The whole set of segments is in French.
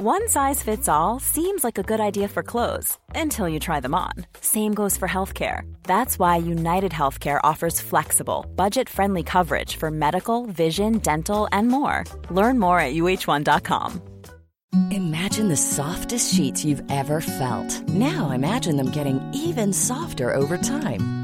One size fits all seems like a good idea for clothes until you try them on. Same goes for healthcare. That's why United Healthcare offers flexible, budget friendly coverage for medical, vision, dental, and more. Learn more at uh1.com. Imagine the softest sheets you've ever felt. Now imagine them getting even softer over time.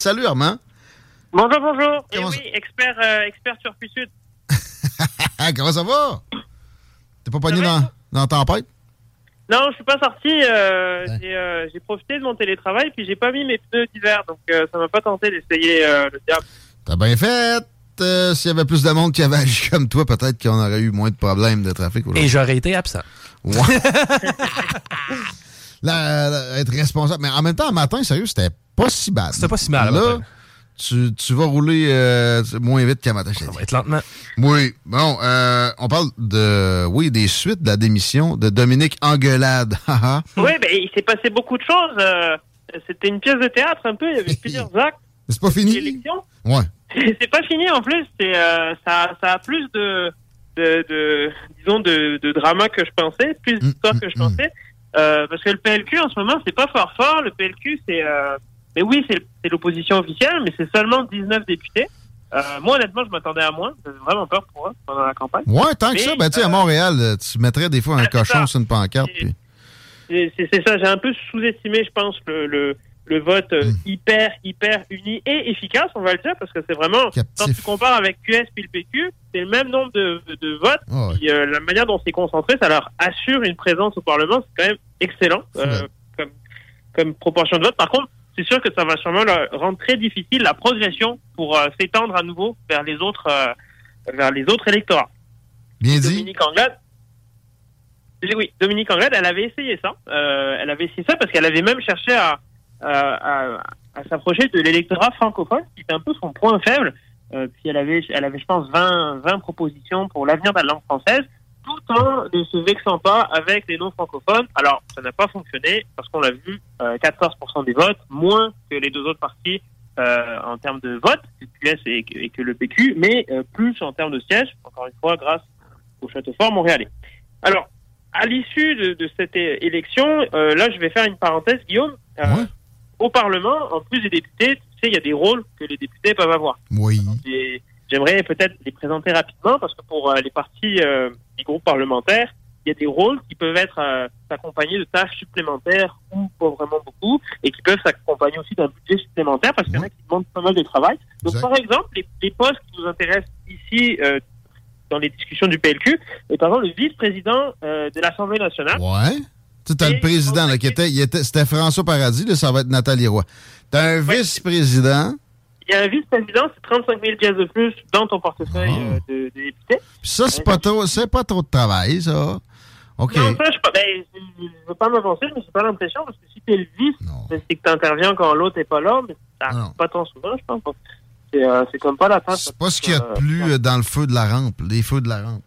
Salut Armand. Bonjour, bonjour. Et Comment oui, expert, euh, expert sur Sud. Comment ça va? T'es pas pogné dans, dans la tempête? Non, je suis pas sorti. euh, j'ai, euh, j'ai profité de mon télétravail, puis j'ai pas mis mes pneus d'hiver, donc euh, ça m'a pas tenté d'essayer euh, le diable. T'as bien fait. Euh, S'il y avait plus de monde qui avait agi comme toi, peut-être qu'on aurait eu moins de problèmes de trafic aujourd'hui. Et j'aurais été absent. Ouais. La- la- être responsable. Mais en même temps, un matin, sérieux, c'était pas si bad. C'était pas si mal, Là, matin. tu, tu vas rouler euh, moins vite qu'à matin. Ça va être lentement. Oui. Bon, euh, on parle de, oui, des suites de la démission de Dominique Anguelade. Haha. Oui, ben il s'est passé beaucoup de choses. euh, c'était une pièce de théâtre un peu. Il y avait plusieurs actes. C'est pas fini? Ouais. C'est pas fini en plus. C'est euh, ça, ça a plus de, de, de disons de, de drama que je pensais, plus d'histoire que je pensais. Euh, parce que le PLQ en ce moment c'est pas fort fort. Le PLQ c'est, euh, mais oui c'est l'opposition officielle, mais c'est seulement 19 députés. Euh, moi honnêtement je m'attendais à moins. J'avais vraiment peur pour eux pendant la campagne. Ouais, tant que ça, ben, tu sais, à Montréal, tu mettrais des fois un cochon sur une pancarte. C'est ça, j'ai un peu sous-estimé, je pense, le, le, le vote euh, hyper, hyper uni et efficace, on va le dire, parce que c'est vraiment, quand tu compares avec QS puis le PQ, c'est le même nombre de, de votes, Ah puis euh, la manière dont c'est concentré, ça leur assure une présence au Parlement, c'est quand même excellent euh, comme, comme proportion de vote. Par contre, c'est sûr que ça va sûrement leur rendre très difficile la progression pour euh, s'étendre à nouveau vers les autres, vers les autres électorats. Bien dit. Dominique Anglade. Oui, Dominique Anglade, elle avait essayé ça. Elle avait essayé ça parce qu'elle avait même cherché à, à, à, s'approcher de l'électorat francophone, qui était un peu son point faible. Euh, puis elle avait, elle avait, je pense, 20, 20 propositions pour l'avenir de la langue française, tout en ne se vexant pas avec les non francophones. Alors, ça n'a pas fonctionné parce qu'on l'a vu, euh, 14% des votes, moins que les deux autres partis euh, en termes de vote, QS et, et que le PQ, mais euh, plus en termes de sièges, encore une fois, grâce au Château Fort montréalais. Alors, à l'issue de, de cette élection, euh, là, je vais faire une parenthèse, Guillaume. Euh, Au Parlement, en plus des députés, tu sais, il y a des rôles que les députés peuvent avoir. Oui. J'aimerais peut-être les présenter rapidement parce que pour euh, les partis, euh, les groupes parlementaires, il y a des rôles qui peuvent être euh, accompagnés de tâches supplémentaires ou pas vraiment beaucoup et qui peuvent s'accompagner aussi d'un budget supplémentaire parce qu'il y en a qui demandent pas mal de travail. Donc, Exact. par exemple, les, les postes qui nous intéressent ici euh, dans les discussions du PLQ, et par exemple le vice-président euh, de l'Assemblée nationale. Ouais. Tu t'as le président, là, qui était, il était, c'était François Paradis, là, ça va être Nathalie Roy. T'as un vice-président, Il y a un vice-président, c'est 35 000 pièces de plus dans ton portefeuille Ah. euh, de, de député. puis ça, c'est pas trop, c'est pas trop de travail, ça. OK. Non, ça, je, ben, je je veux pas m'avancer, mais j'ai pas l'impression, parce que si t'es le vice, c'est que t'interviens quand l'autre est pas là, mais ça pas tant souvent, je pense. C'est euh, c'est comme pas la tâche. C'est pas ce qu'il y a de plus euh, dans le feu de la rampe, les feux de la rampe.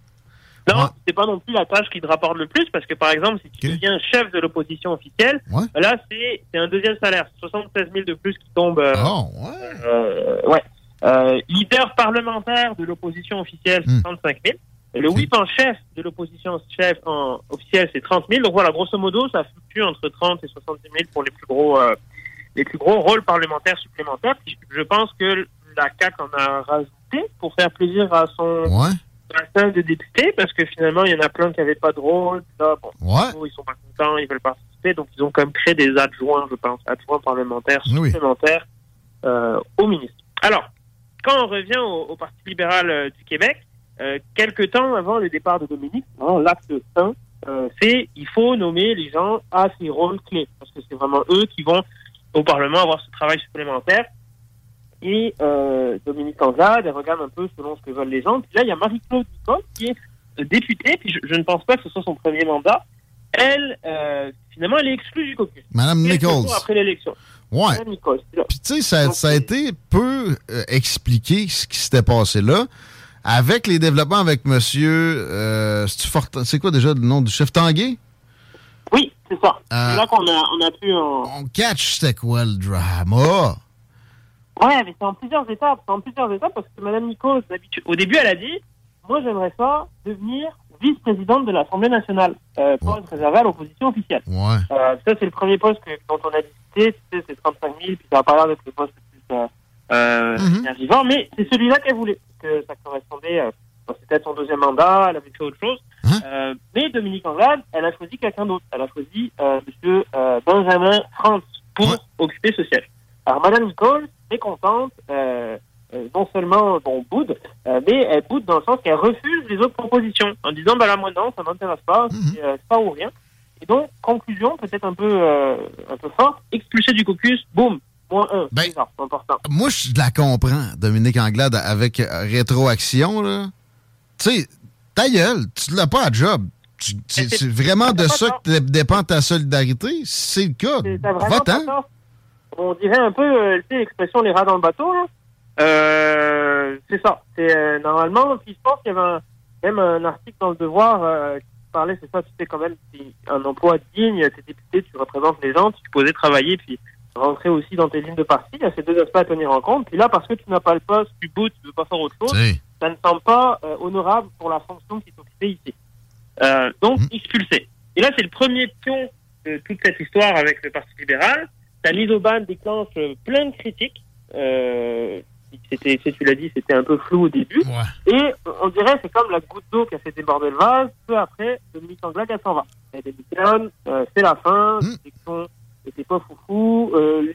Non, Ouais. c'est pas non plus la tâche qui te rapporte le plus, parce que par exemple, si tu Ok. deviens chef de l'opposition officielle, Ouais. là, c'est c'est un deuxième salaire, 76 000 de plus qui tombe. euh, Oh, ouais. euh, ouais. Euh, leader parlementaire de l'opposition officielle, c'est Hmm. 35 000. Et le whip en chef de l'opposition chef en officielle, c'est 30 000. Donc voilà, grosso modo, ça fluctue entre 30 et 70 000 pour les plus gros, euh, les plus gros rôles parlementaires supplémentaires. Je pense que la CAQ en a rajouté pour faire plaisir à son Ouais. bassin de députés, parce que finalement, il y en a plein qui n'avaient pas de rôle. Là, bon, Ouais. ils sont pas contents, ils veulent participer, donc ils ont quand même créé des adjoints, je pense, adjoints parlementaires Oui. supplémentaires euh, au ministre. Alors, quand on revient au, au Parti libéral euh, du Québec, euh, quelques temps avant le départ de Dominique, hein, l'acte 1, euh, c'est il faut nommer les gens à ces rôles clés, parce que c'est vraiment eux qui vont au Parlement avoir ce travail supplémentaire. Et euh, Dominique Anglade, elle regarde un peu selon ce que veulent les gens. Puis là, il y a Marie-Claude Nicole qui est euh, députée, puis je, je ne pense pas que ce soit son premier mandat. Elle, euh, finalement, elle est exclue du caucus. Madame Nichols. après l'élection. Ouais. Madame Nichols. Puis tu sais, ça, ça a été peu euh, expliqué ce qui s'était passé là. Avec les développements avec monsieur. c'est quoi déjà le nom du chef Tanguay? Oui, c'est ça. C'est là qu'on a, on a pu... On catch c'était quoi le drama? Ouais, mais c'est en plusieurs étapes. C'est en plusieurs étapes parce que Madame d'habitude, au début, elle a dit Moi, j'aimerais ça devenir vice-présidente de l'Assemblée nationale, euh, pour être réservée à l'opposition officielle. Ouais. Euh, ça, c'est le premier poste que, dont on a discuté. Tu sais, c'est 35 000, puis ça va pas l'air d'être le poste le plus euh, euh, Mhm. énergivant, mais c'est celui-là qu'elle voulait, parce que ça correspondait. Euh, C'était son deuxième mandat, elle avait fait autre chose. Hein? Euh, mais Dominique Anglade, elle a choisi quelqu'un d'autre. Elle a choisi M. Benjamin France pour Ouais. occuper ce siège. Alors, Madame Nicole est contente, euh, euh, non seulement bon, boude, euh, mais elle boude dans le sens qu'elle refuse les autres propositions en disant bah là moi non, ça m'intéresse pas, Mhm. c'est euh, ça ou rien. Et donc conclusion peut-être un peu euh, un peu forte, expulsé du caucus, boum, moins un, Ben-. Moi, je la comprends, Dominique Anglade, avec euh, rétroaction. Tu sais, ta gueule, tu l'as pas à job. C'est vraiment de ça que dé- dépend ta solidarité. C'est le cas, va-t'en. On dirait un peu, euh, l'expression les rats dans le bateau, là. Euh, c'est ça. C'est euh, normalement, puis je pense qu'il y avait un- même un article dans le Devoir euh, qui parlait, c'est ça, tu sais, quand même, un emploi digne, t'es député, tu représentes les gens, tu posais travailler, puis rentrer aussi dans tes lignes de parti. Il y a ces deux aspects à tenir en compte. Puis là, parce que tu n'as pas le poste, tu boudes, tu veux pas faire autre chose, ça ne semble pas euh, honorable pour la fonction qui est occupée ici. Euh, donc, Mhm. expulsé. Et là, c'est le premier pion de toute cette histoire avec le Parti libéral. Sa mise au ban déclenche euh, plein de critiques. Euh, c'était, tu l'as dit, c'était un peu flou au début. Ouais. Et euh, on dirait c'est comme la goutte d'eau qui a fait déborder le vase. Peu après, Dominique Anglade, elle s'en va. Elle démissionne, euh, c'est la fin, Mm. l'élection n'était pas foufou, euh,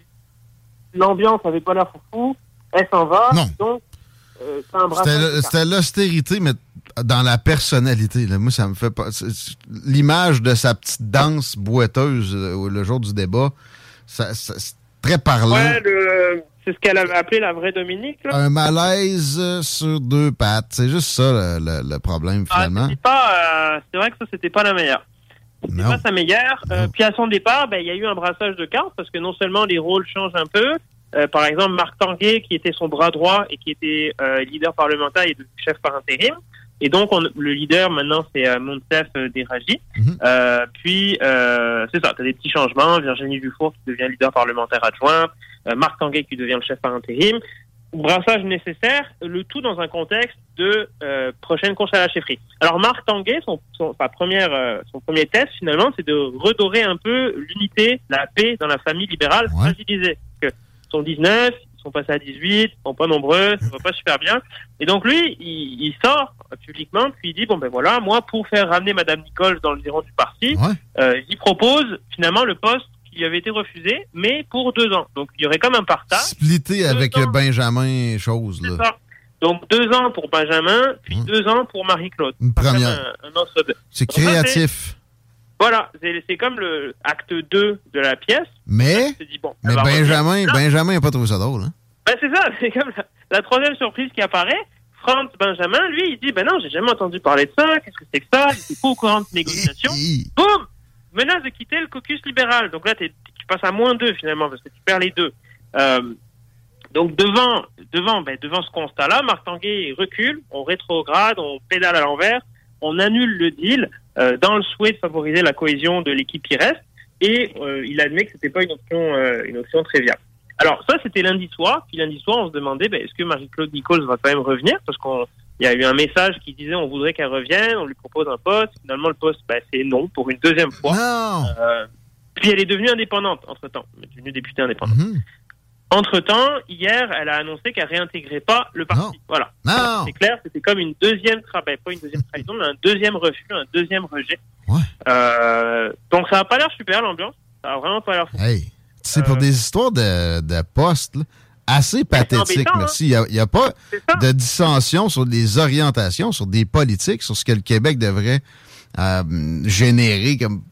l'ambiance n'avait pas l'air foufou, elle s'en va. Non. Donc, euh, c'est un brassage C'était l'austérité, mais dans la personnalité. là. Moi, ça me fait pas. L'image de sa petite danse boiteuse le jour du débat, ça, très parlant. Ouais, c'est ce qu'elle avait appelé la vraie Dominique. Là. Un malaise euh, sur deux pattes. C'est juste ça le, le- le problème, Ah, finalement. euh, c'est vrai que ça, c'était pas la meilleure. C'était Non. pas sa meilleure. Euh, puis à son départ, ben, il y a eu un brassage de cartes parce que non seulement les rôles changent un peu, euh, par exemple, Marc Tanguay, qui était son bras droit et qui était leader parlementaire et chef par intérim. Et donc, on- le leader, maintenant, c'est euh, Monsef euh, Deraji. Mhm. Euh, puis, euh, c'est ça, tu as des petits changements. Virginie Dufour qui devient leader parlementaire adjoint. Euh, Marc Tanguay qui devient le chef par intérim. Brassage nécessaire, le tout dans un contexte de euh, prochaine course à la chefferie. Alors, Marc Tanguay, son, son, sa première, euh, son premier test, finalement, c'est de redorer un peu l'unité, la paix dans la famille libérale Ouais. fragilisée. Parce que sont 19, ils sont passés à 18, ils sont pas nombreux, ça va pas super bien. Et donc lui, il, il sort publiquement, puis il dit bon ben voilà, moi pour faire ramener Madame Nicole dans le giron du parti, Ouais. euh, il propose finalement le poste qui avait été refusé, mais pour deux ans. Donc il y aurait comme un partage. Splitté avec Deux ans. Benjamin Chose. Là. ça. Donc deux ans pour Benjamin, puis deux ans pour Marie-Claude. Une première. C'est créatif. Voilà, c'est comme le acte 2 de la pièce. Mais, dit, bon, mais Benjamin, revenir. Benjamin n'a pas trouvé ça drôle. Hein? Ben, c'est ça, c'est comme la, la troisième surprise qui apparaît. Franz Benjamin, lui, il dit, ben non, j'ai jamais entendu parler de ça, qu'est-ce que c'est que ça, il était pas au courant de négociations. Boum Menace de quitter le caucus libéral. Donc là, tu passes à moins deux finalement, parce que tu perds les deux. Euh, Donc devant, devant, ben, devant ce constat-là, Marc Tanguay recule, on rétrograde, on pédale à l'envers, on annule le deal euh, dans le souhait de favoriser la cohésion de l'équipe qui reste, et euh, il admet que c'était pas une option, euh, une option très viable. Alors ça, c'était lundi soir. Puis lundi soir, on se demandait, ben, est-ce que Marie-Claude Nichols va quand même revenir? Parce qu'on il y a eu un message qui disait on voudrait qu'elle revienne, on lui propose un poste. Finalement, le poste, ben, c'est non pour une deuxième fois. Puis elle est devenue indépendante entre temps, elle est devenue députée indépendante. Mhm. Entre temps, hier, elle a annoncé qu'elle réintégrait pas le parti. Non. Voilà. Non. C'est clair, c'était comme une deuxième ben, pas une deuxième trahison, mais un deuxième refus, un deuxième rejet. Ouais. Euh, donc ça a pas l'air super l'ambiance. Ça a vraiment pas l'air. Hey, c'est pour Euh, des histoires de, de postes là, assez pathétiques. hein. Merci. Il n'y a, pas de dissension sur des orientations, sur des politiques, sur ce que le Québec devrait euh, générer comme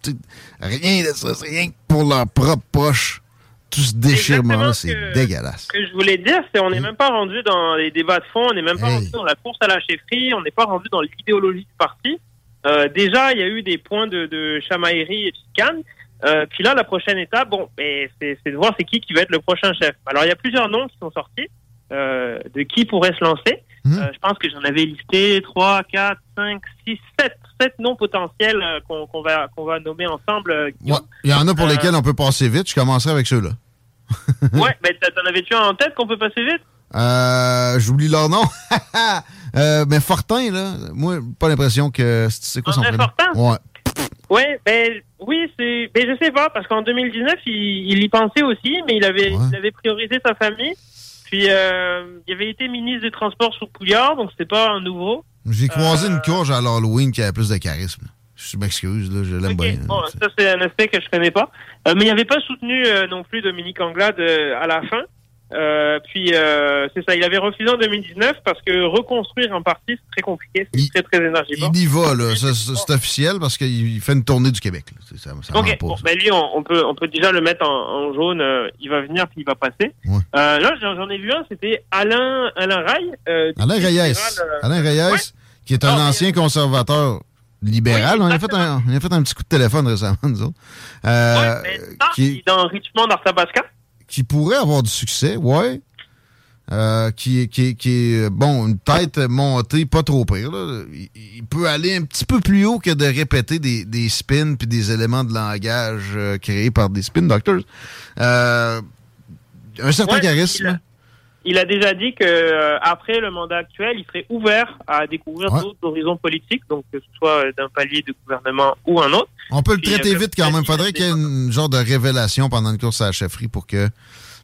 rien de ça, c'est rien que pour leur propre poche. Tout ce déchirement-là, c'est ce dégueulasse. Ce que je voulais dire, c'est on n'est même pas rendu dans les débats de fond, on n'est même pas Hey. rendu dans la course à la chefferie, on n'est pas rendu dans l'idéologie du parti. Euh, déjà, il y a eu des points de, de chamaillerie et de chicane. Euh, puis là, la prochaine étape, bon, ben, c'est de voir c'est qui qui va être le prochain chef. Alors, il y a plusieurs noms qui sont sortis euh, de qui pourrait se lancer. Mhm. Euh, je pense que j'en avais listé 3, 4, 5, 6, 7, 7 noms potentiels euh, qu'on va, qu'on va nommer ensemble. Ouais, Il y en a pour lesquels on peut passer vite. Je commencerai avec ceux-là. Ouais, ben, t'en avais-tu en tête qu'on peut passer vite? Euh, J'oublie leur nom. Mais Fortin, là, moi, pas l'impression que. C'est quoi son André prénom? Fortin? Ouais. Ouais, ben oui, c'est, ben je sais pas parce qu'en 2019 il, il y pensait aussi, mais il avait, Ouais. il avait priorisé sa famille. Puis euh, il avait été ministre des Transports sous Pouillard, donc c'était pas un nouveau. J'ai croisé Euh, une courge à l'Halloween qui avait plus de charisme. Je m'excuse, là, je l'aime Ok, bien. bon, ça c'est un aspect que je connais pas. Euh, mais il avait pas soutenu euh, non plus Dominique Anglade euh, à la fin. Euh, puis euh, c'est ça, il avait refusé en 2019 parce que reconstruire un parti c'est très compliqué, c'est très très énergivore. Il y va, là. C'est officiel parce qu'il fait une tournée du Québec. là. C'est- Ça, ça ment Ok, bon, ben lui, on, on peut, on peut déjà le mettre en, en jaune. euh, il va venir puis il va passer. Ouais. Là, j'en ai vu un, c'était Alain, Alain Rail. Alain Reyes. Alain Reyes, ouais. qui est un Ah, ancien conservateur libéral. Oui, on, a fait un, on a fait un petit coup de téléphone récemment, nous autres. Euh, ouais, mais ça, qui, il est dans Richmond, Arthabasca. Qui pourrait avoir du succès, ouais. Euh, qui, qui, qui est, bon, une tête montée, pas trop pire. Là. Il, il peut aller un petit peu plus haut que de répéter des, des spins puis des éléments de langage euh, créés par des spin doctors. Euh, un certain Ouais, charisme. Il a- déjà dit que euh, après le mandat actuel, il serait ouvert à découvrir Ouais. d'autres horizons politiques, donc que ce soit euh, d'un palier de gouvernement ou un autre. On peut le Puis, traiter euh, vite quand même. Faudrait qu'il y ait une genre de révélation pendant une course à la chefferie pour que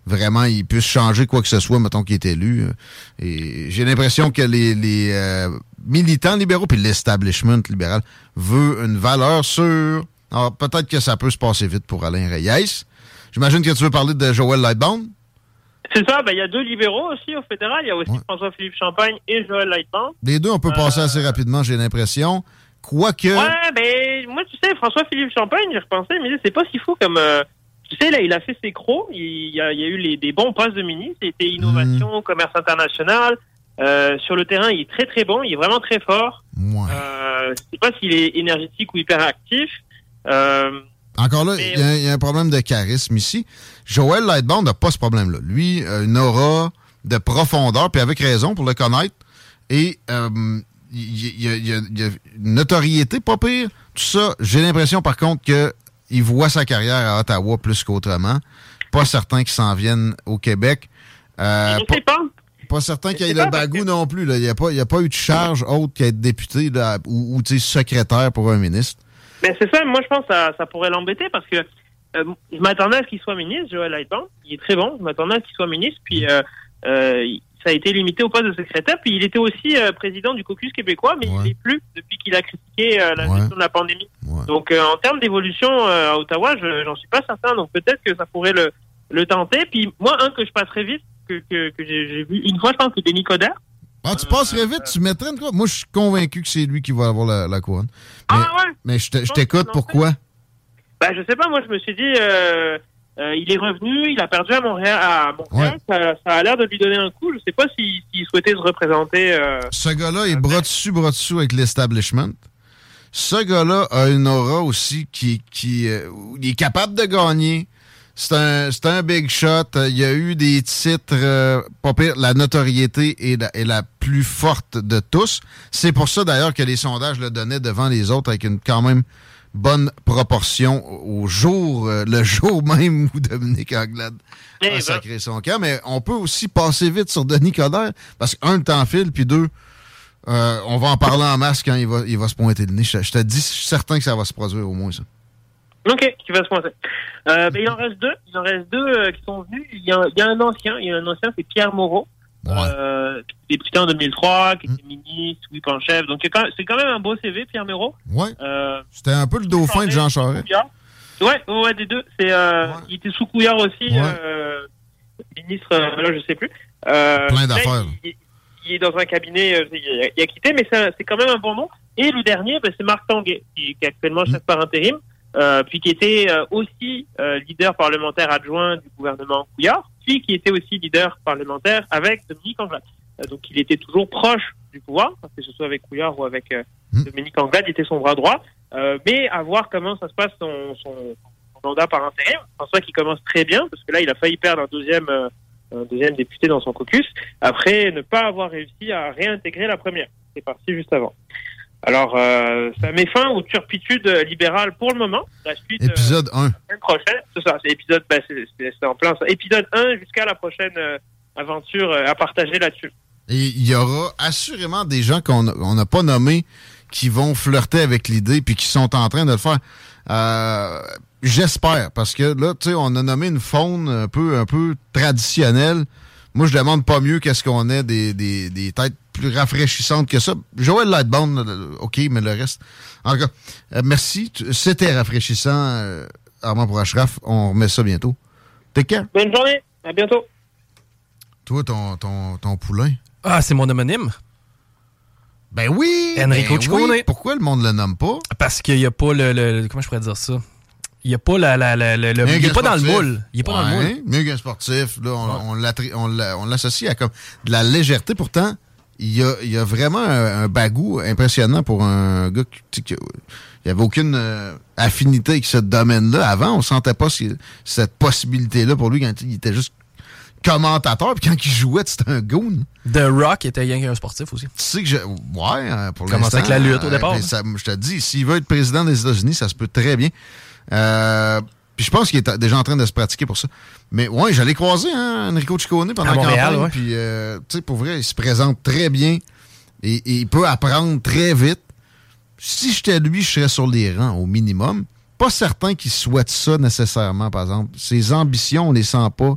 vraiment il puisse changer quoi que ce soit, mettons qu'il est élu. Et j'ai l'impression que les, les euh, militants libéraux puis l'establishment libéral veut une valeur sûre. Alors peut-être que ça peut se passer vite pour Alain Reyes. J'imagine que tu veux parler de Joël Lightbound. C'est ça, ben, il y a deux libéraux aussi au fédéral. Il y a aussi Ouais. François-Philippe Champagne et Joël Lightman. Les deux, on peut passer assez rapidement, j'ai l'impression. Quoique. Ouais, ben moi tu sais, François-Philippe Champagne, j'ai repensé, mais c'est pas si fou comme euh, tu sais là, il a fait ses crocs, il y a, il y a eu les, des bons postes de ministre, c'était innovation, commerce international. Euh, sur le terrain, il est très très bon, il est vraiment très fort. Ouais. Euh, je sais pas s'il est énergétique ou hyperactif. Euh, Encore là, il y, a- il y a un problème de charisme ici. Joël Lightbound n'a pas ce problème-là. Lui, euh, une aura de profondeur, puis avec raison pour le connaître. Et euh, il y, a- y y une notoriété pas pire. Tout ça, j'ai l'impression par contre qu'il voit sa carrière à Ottawa plus qu'autrement. Pas certain qu'il s'en vienne au Québec. Euh, je pas, sais pas. pas certain qu'il y ait le bagou que- non plus. là. Il n'y a, pas- a eu de charge autre qu'être député là, ou, ou secrétaire pour un ministre. Mais c'est ça, moi je pense que ça, ça pourrait l'embêter parce que euh, je m'attendais à ce qu'il soit ministre, Joël Lightbound. Il est très bon, je m'attendais à ce qu'il soit ministre, puis euh, euh, ça a été limité au poste de secrétaire, puis il était aussi euh, président du caucus québécois, mais Ouais. il n'est plus depuis qu'il a critiqué euh, la Ouais. gestion de la pandémie. Ouais. Donc euh, en termes d'évolution euh, à Ottawa, je j'en suis pas certain, donc peut-être que ça pourrait le, le tenter. Puis moi, un que je passerai vite, que, que, que j'ai vu une fois, je pense que c'était Denis Coderre. Ah, tu passerais vite, tu mettrais une quoi? Moi, je suis convaincu que c'est lui qui va avoir la, la couronne. Mais, Ah ouais? mais je t'écoute, pourquoi? Bah, je sais pas, moi, je me suis dit, euh, euh, il est revenu, il a perdu à Montréal. À Montréal ça, ça a l'air de lui donner un coup. Je sais pas s'il s'il souhaitait se représenter. euh, Ce gars-là est bras dessus, bras dessous avec l'establishment. Ce gars-là a une aura aussi qui, qui euh, il est capable de gagner C'est un, c'est un big shot. Il y a eu des titres, euh, pas pire. La notoriété est la, est la plus forte de tous. C'est pour ça d'ailleurs que les sondages le donnaient devant les autres avec une quand même bonne proportion au jour, euh, le jour même où Dominique Anglade Eh a ben. sacré son camp. Mais on peut aussi passer vite sur Denis Coderre parce que, un, le temps file, puis deux, euh, on va en parler en masse quand il va, il va se pointer le nez. Je, je te dis, je suis certain que ça va se produire au moins, ça. Ok, qui va se pointer. Euh, ben, il en reste deux. Il en reste deux euh, qui sont venus. Il y, a, il y a un ancien. Il y a un ancien, c'est Pierre Moreau. Ouais. Euh, qui était député en 2003, qui était ministre, whip en chef. Donc, c'est quand, même un beau CV, Pierre Moreau. Ouais. Euh, C'était un peu le dauphin de Jean Charest. Ouais, ouais, ouais, des deux. C'est, Ouais. Il était sous Couillard aussi, ministre, là, je sais plus. Plein d'affaires. Il, il est dans un cabinet, il, a, il a quitté, mais c'est, quand même un bon nom. Et le dernier, ben, c'est Marc Tanguay, qui, qui est actuellement chef par intérim, euh, puis qui était euh, aussi euh, leader parlementaire adjoint du gouvernement Couillard, puis qui était aussi leader parlementaire avec Dominique Anglade. Donc il était toujours proche du pouvoir, que ce soit avec Couillard ou avec euh, Mm. Dominique Anglade, il était son bras droit. Euh, mais à voir comment ça se passe son, son, son mandat par intérim. François qui commence très bien, parce que là, il a failli perdre un deuxième, euh, un deuxième député dans son caucus, après ne pas avoir réussi à réintégrer la première. C'est parti juste avant. Alors, euh, ça met fin aux turpitudes libérales pour le moment. La suite, euh, Épisode 1. la semaine prochaine, c'est ça, c'est épisode, ben, c'est, en plein ça. Épisode 1 jusqu'à la prochaine euh, aventure euh, à partager là-dessus. Et il y aura assurément des gens qu'on on n'a pas nommés qui vont flirter avec l'idée puis qui sont en train de le faire. J'espère, parce que là, tu sais, on a nommé une faune un peu, un peu traditionnelle. Moi, je demande pas mieux qu'est-ce qu'on ait des, des, des têtes plus rafraîchissantes que ça. Joël Lightbound, là, OK, mais le reste. En tout cas, euh, merci. C'était rafraîchissant, euh, Armand pour Ashraf. On remet ça bientôt. Take care. Bonne journée, à bientôt. Toi, ton, ton, ton poulain? Ah, c'est mon homonyme. Ben oui! Enrico ben oui. Pourquoi le monde le nomme pas? Parce qu'il n'y a pas le, le- Comment je pourrais dire ça? Il n'y a pas la, la, le- Il n'est qu'un pas dans le moule. Il n'est pas dans le moule. Mieux qu'un sportif. Là, on, l'associe à comme de la légèreté. Pourtant, il y a, il y a vraiment un, un bagou impressionnant pour un gars qui, qui- il n'y avait aucune euh, affinité avec ce domaine-là. Avant, on sentait pas ce- cette possibilité-là pour lui quand il était juste commentateur. Puis quand il jouait, c'était un goon. The Rock était rien qu'un sportif aussi. Tu sais que je. Ouais, euh, pour l'instant. avec la lutte au euh, départ, ça- je te dis, s'il veut être président des États-Unis, ça se peut très bien. Euh, puis je pense qu'il est déjà en train de se pratiquer pour ça. Mais ouais, j'allais croiser hein, Enrico Ciccone pendant la campagne. ouais. Puis, euh, tu sais, pour vrai, il se présente très bien. Et, et il peut apprendre très vite. Si j'étais lui, je serais sur les rangs au minimum. Pas certain qu'il souhaite ça nécessairement, par exemple. Ses ambitions, on les sent pas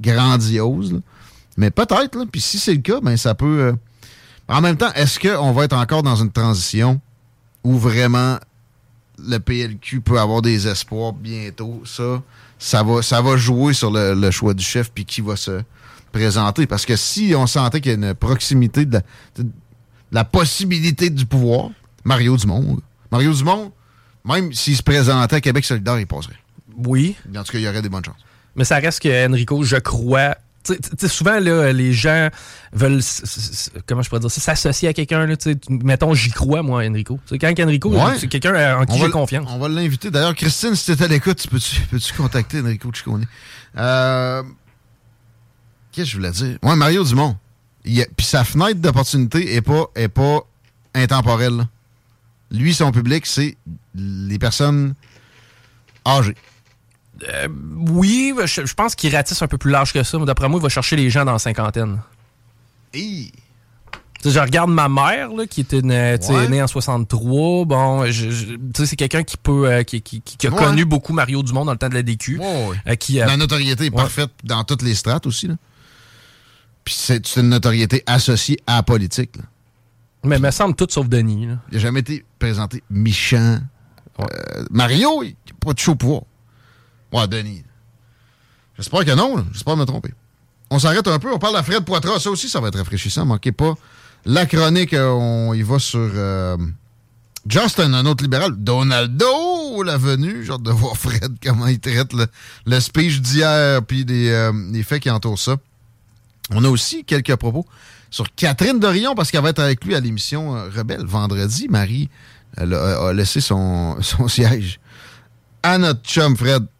grandioses. là. Mais peut-être. Puis si c'est le cas, ben ça peut. euh, En même temps, est-ce qu'on va être encore dans une transition où vraiment le PLQ peut avoir des espoirs bientôt? Ça, ça va, ça va jouer sur le, le choix du chef puis qui va se présenter. Parce que si on sentait qu'il y a une proximité de la, de la possibilité du pouvoir, Mario Dumont. Mario Dumont, même s'il se présentait à Québec solidaire, il passerait. Oui, En tout cas, il y aurait des bonnes chances. mais ça reste que Enrico, je crois. Tu tu souvent, là, les gens veulent, comment je pourrais dire ça, s'associer à quelqu'un. tu. Mettons, j'y crois, moi, Enrico. Tu sais, quand Enrico, Ouais. c'est quelqu'un en qui j'ai confiance. On va l'inviter. D'ailleurs, Christine, si tu à l'écoute, tu peux-tu peux-tu contacter Enrico Ciccone? Euh, Qu'est-ce que je voulais dire? Ouais, Mario Dumont. Puis sa fenêtre d'opportunité est pas, est pas intemporelle. là. Lui, son public, c'est les personnes âgées. Euh, oui, je, je pense qu'il ratisse un peu plus large que ça, mais d'après moi, il va chercher les gens dans la cinquantaine. Hi! Je regarde ma mère, là, qui était née, Ouais. née en 63. Bon, je- je- c'est quelqu'un qui peut, euh, qui, qui- qui a Ouais. connu beaucoup Mario Dumont dans le temps de la DQ. Ouais, euh, qui, euh, La notoriété est parfaite dans toutes les strates aussi. Là. Puis c'est une notoriété associée à la politique. là. mais me semble tout sauf Denis. là. Il n'a jamais été présenté méchant. Euh, Mario, il n'a pas de chaud pouvoir. Ouais, Denis. J'espère que non. J'espère me tromper. On s'arrête un peu. On parle à Fred Poitras. Ça aussi, ça va être rafraîchissant. Manquez pas. La chronique, euh, on y va sur euh, Justin, un autre libéral. Donaldo, la venue. Hâte de voir Fred, comment il traite le, speech d'hier puis les, euh, faits qui entourent ça. On a aussi quelques propos sur Catherine Dorion, parce qu'elle va être avec lui à l'émission Rebelle vendredi. Marie elle a, a laissé son, son siège à notre chum Fred.